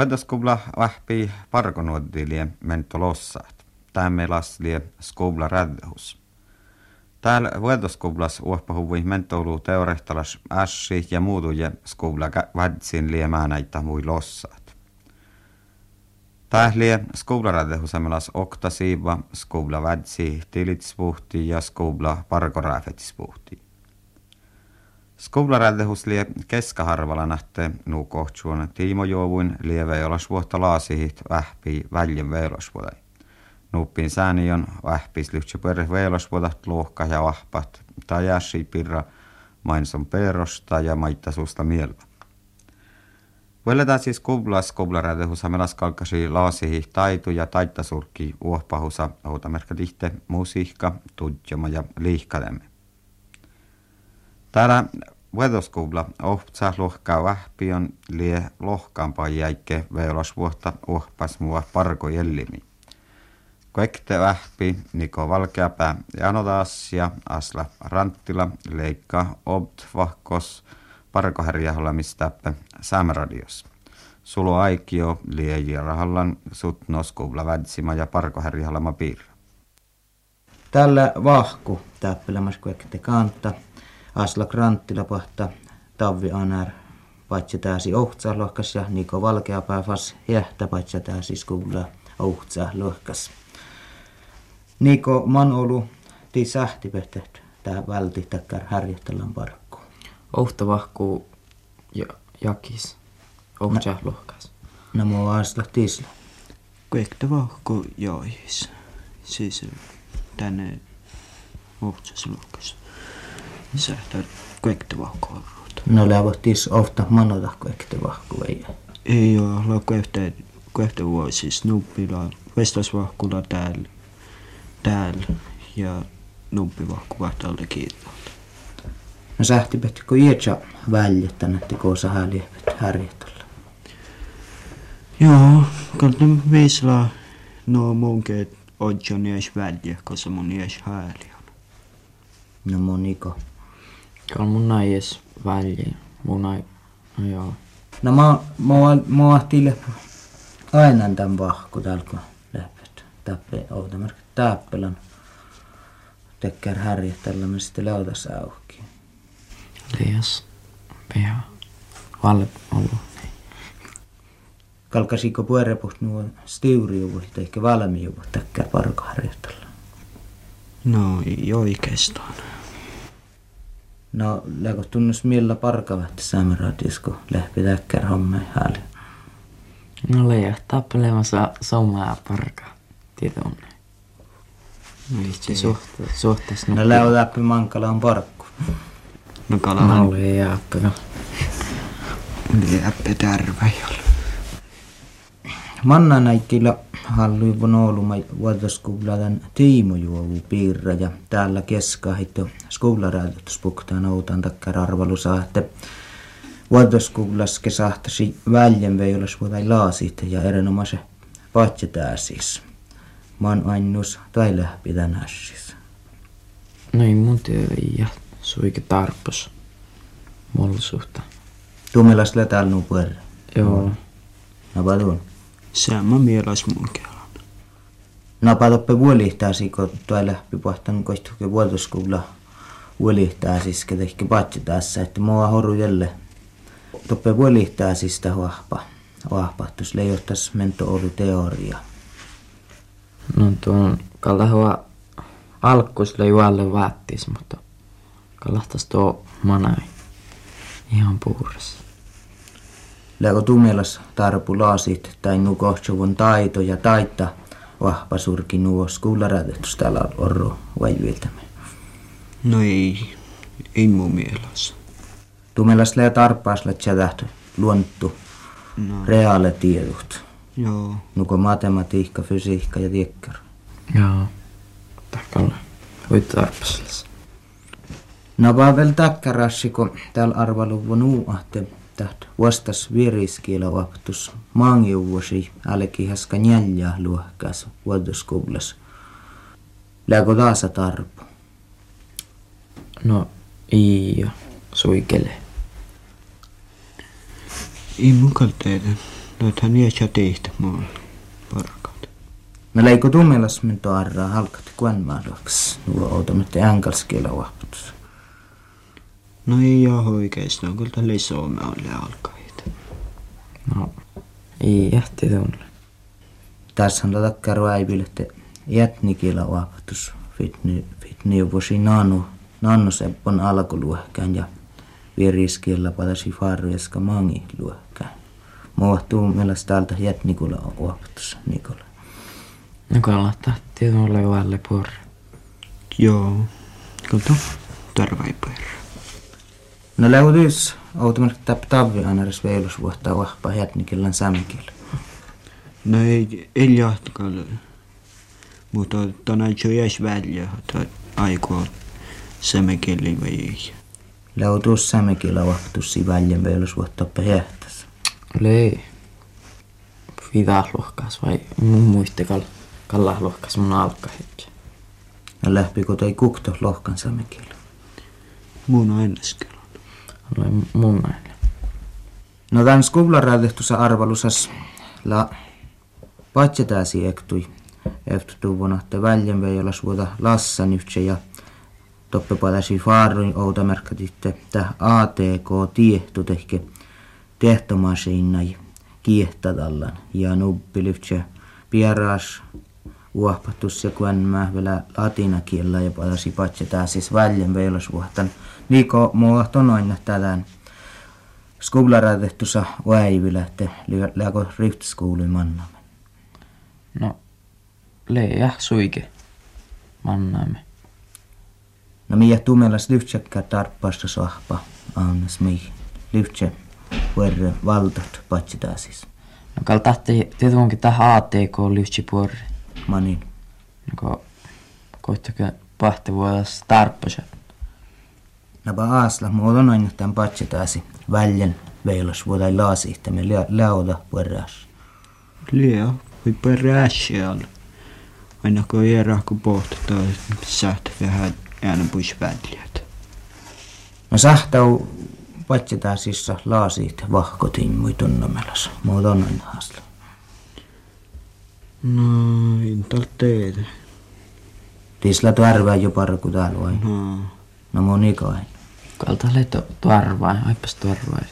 Vuodaskubla vahpi parkonuoddilie mentolossaat. Tämä laslie skubla räddehus. Täällä vuodaskublas uoppahuvui mentoulu teorehtalas ässi ja muutuje skubla vadsin liemää näitä mui lossaat. Tählie skubla räddehusamelas okta siiva, skubla vadsi tilitspuhti ja skubla parkoräfetispuhti. Skoblaräldehus lie keskaharvala nähte nuu kohtsuon Tiimo Juovuin lie veilasvuotta laasihit vähpii väljen veilasvuotai. Nuppin säänion vähpis lyhtsä perre veilasvuotat luokka ja vahpat tai jäsi pirra mainson perosta ja maittasuusta mieltä. Vuoletaan siis kublas kublarädehus hamelas kalkasi laasihi taitu ja taittasurkki uohpahusa outamerkka musiikka, tudjama ja liihkademme. Täällä Vedoskubla ohtsa lohkaa vähpion lie lohkaampaa jäikke veilosvuotta ohpas mua parko jellimi. Koekte vähpi Niko Valkeapää ja Asla Ranttila leikka obt vahkos parkoherjahollamistappe Sämradios. Sulo aikio lieji rahallan sut noskubla vädsima ja parkoherjahallama piirra. Tällä vahku täppelemäs kuekte kantta – Asla Granttila pahta Tavvi Anar paitsi tääsi ohtsa lohkas ja Niko Valkeapää fas jähtä paitsi tääsi skulla ohtsa lohkas. Niko Manolu ti sähti pehtet tää välti takkar härjättelän parkku. Ohta vahkuu ja jakis. Ohtsa lohkas. No mua asla tisla. Kuekta vahku jois. Siis tänne ohtsas lohkas sähtar kuektevahkoavruut. No lävottis ofta manota kuektevahku ei. Ei ole, la kuefte kuehtevua siis nuppila vestasvahkulla täällä täällä ja nuppivahku vahtalle kiitos. No sähti pehti kun ietsä väljettä nätti koosa häliävät härjätällä. Joo, kantta viisla no munkeet odjon jäis väljä, koska mun jäis hääli No moniko. Kyllä mun nais väliin. Mun ai... No joo. No mä, mä, mä vahtiin aina tämän vahku täällä kun läpet. Täppe, outamerkki täppelän. Tekkär härjättällä mä sitten leutas auki. Lias. Piha. Valle ollut. Kalkasiko puerepust nuo stiuriuvut, ehkä valmiuvut tekkär parkoharjoitella? No, ei oikeastaan. No, läkö tunnus millä parkavat saamiraatisko lähti täkkär hommeen hääli? No leija tappelemassa somaa parka. Tieto Vitsi suhteessa. Suhteessa. No lähti läpi mankala on parkku. No kala on. No leija appena. Läpi tärväjällä. Manna näikkillä hallii vuonna vuotoskuvladan tiimojuovu piirra ja täällä keskahitto skuvlaräytöspuktaan outan takkar arvalusa, että vuotoskuvlas kesahtasi väljen veilas vuotai laasit ja erinomaisen patsetää siis. Man ainus tai läpi tänässis. No ei mun ja suike tarpos. Mulla suhta. Tuumelas täällä nuu. Joo. No padun. Sama mielas mun kelan. Napa toppe vuolihtaasi, kun tuo lähti pohtan koistuke vuotoskuvla vuolihtaasi, ketä ehkä patsi tässä, että mua horu jälle. Toppe vuolihtaasi sitä vahpa. Vahpahtus leijohtas mento oli teoria. No tuon kallahua alkuis lei juolle vaattis, mutta kallahtas tuo manai ihan puhdas. Läkö tumelas tarpu laasit tai nu kohtsuvun taito ja taitta vahva surki nuo skuularätetys täällä orro vai viltämme. No ei, ei mun mielessä. Tumelas lää tarpaas lät tähtä luonttu No, reaale tiedot. joo. Nuko matematiikka, fysiikka ja tiekkar. Joo. Takkalle. Voit tarpaselles. No vaan vielä takkarassi, kun täällä arvaluvun uuahte täht vastas viriskielä vaptus maangiuvuosi älki haska njälja luohkas vuodoskuvlas. Läkö taas tarpu? No, ei jo. Suikele. Ei mun kalteiden. Löythän niitä tehtä mulla parkat. No leiko tummelas min toarraa halkat kuen maadoks. Nuo outamme änkalskielä vahvutus. No ei ole oikeesti, no kyllä tällä Suomea oli alkaita. No, ei jähti tuolle. Tässä on takkaro äiville, että jätnikillä vahvutus. Fitni, fitni vuosi nanu, nanu seppon alkuluohkään ja viriskiellä padasi farveska mangi luohkään. Muohtuu mielestä täältä jätnikulla vahvutus, Nikola. No kannattaa tuolle valle porre. Joo, kyllä tuon tarvai perä. No leutis, automat tap tavvi anaris veilus vuotta vahpa jätnikillä sämkillä. No ei, ei jahtakaan. Mutta tänä jo jäs että aikoo semekeli vai ei. Leutus sämkillä vahvutus si väljen veilus vuotta pehtäs. Lei. Vida lohkas vai mun muiste kal kalla lohkas mun alka hetki. Ja lähpikö toi kukto lohkan sämkillä. Mun ennäskellä. Ole mun näille. No tämän skuvlaräytehtussa arvalusas la patsetääsi ektui eftutuvuna te väljen veijalla suota lassan yhtsä ja toppe padasi faaruin outa merkatitte tä ATK tiehtu tehke tehtomasiinna kiehtadallan ja nubbi lyhtsä pieras uohpatus ja kun mä vielä latinakielellä ja padasi patsetääsi väljen veijalla suotan Niko muohto noin tähän skolarätettussa väivillä, että lääkö riftskoulu mannamme. No, leijä suike. Mannaamme. No minä tumelas lyhtsäkkä tarppaasta sahpa, annas mi lyhtsä verre valtat patsidaasis. No kal tahti tietenkin tähän ATK lyhtsi porre. Manin. No koittakaa pahti vuodessa tarppasa. Napa aasla muodon noin tämän patsidaasi väljen veilos vuodai laasi, että me läoda verras. Liia, voi perä siellä. Aina kun ei rahku pohtaa, sähtä vähän äänen pois väliät. No sahtau patsidaasissa laasiit vahkotiin mui tunnomelas. Muodon noin haasla. No, en teitä. Tisla tuarvaa jo parku täällä vai? No, No monikoin. Kalta tuarvaa, aipas tuarvaa.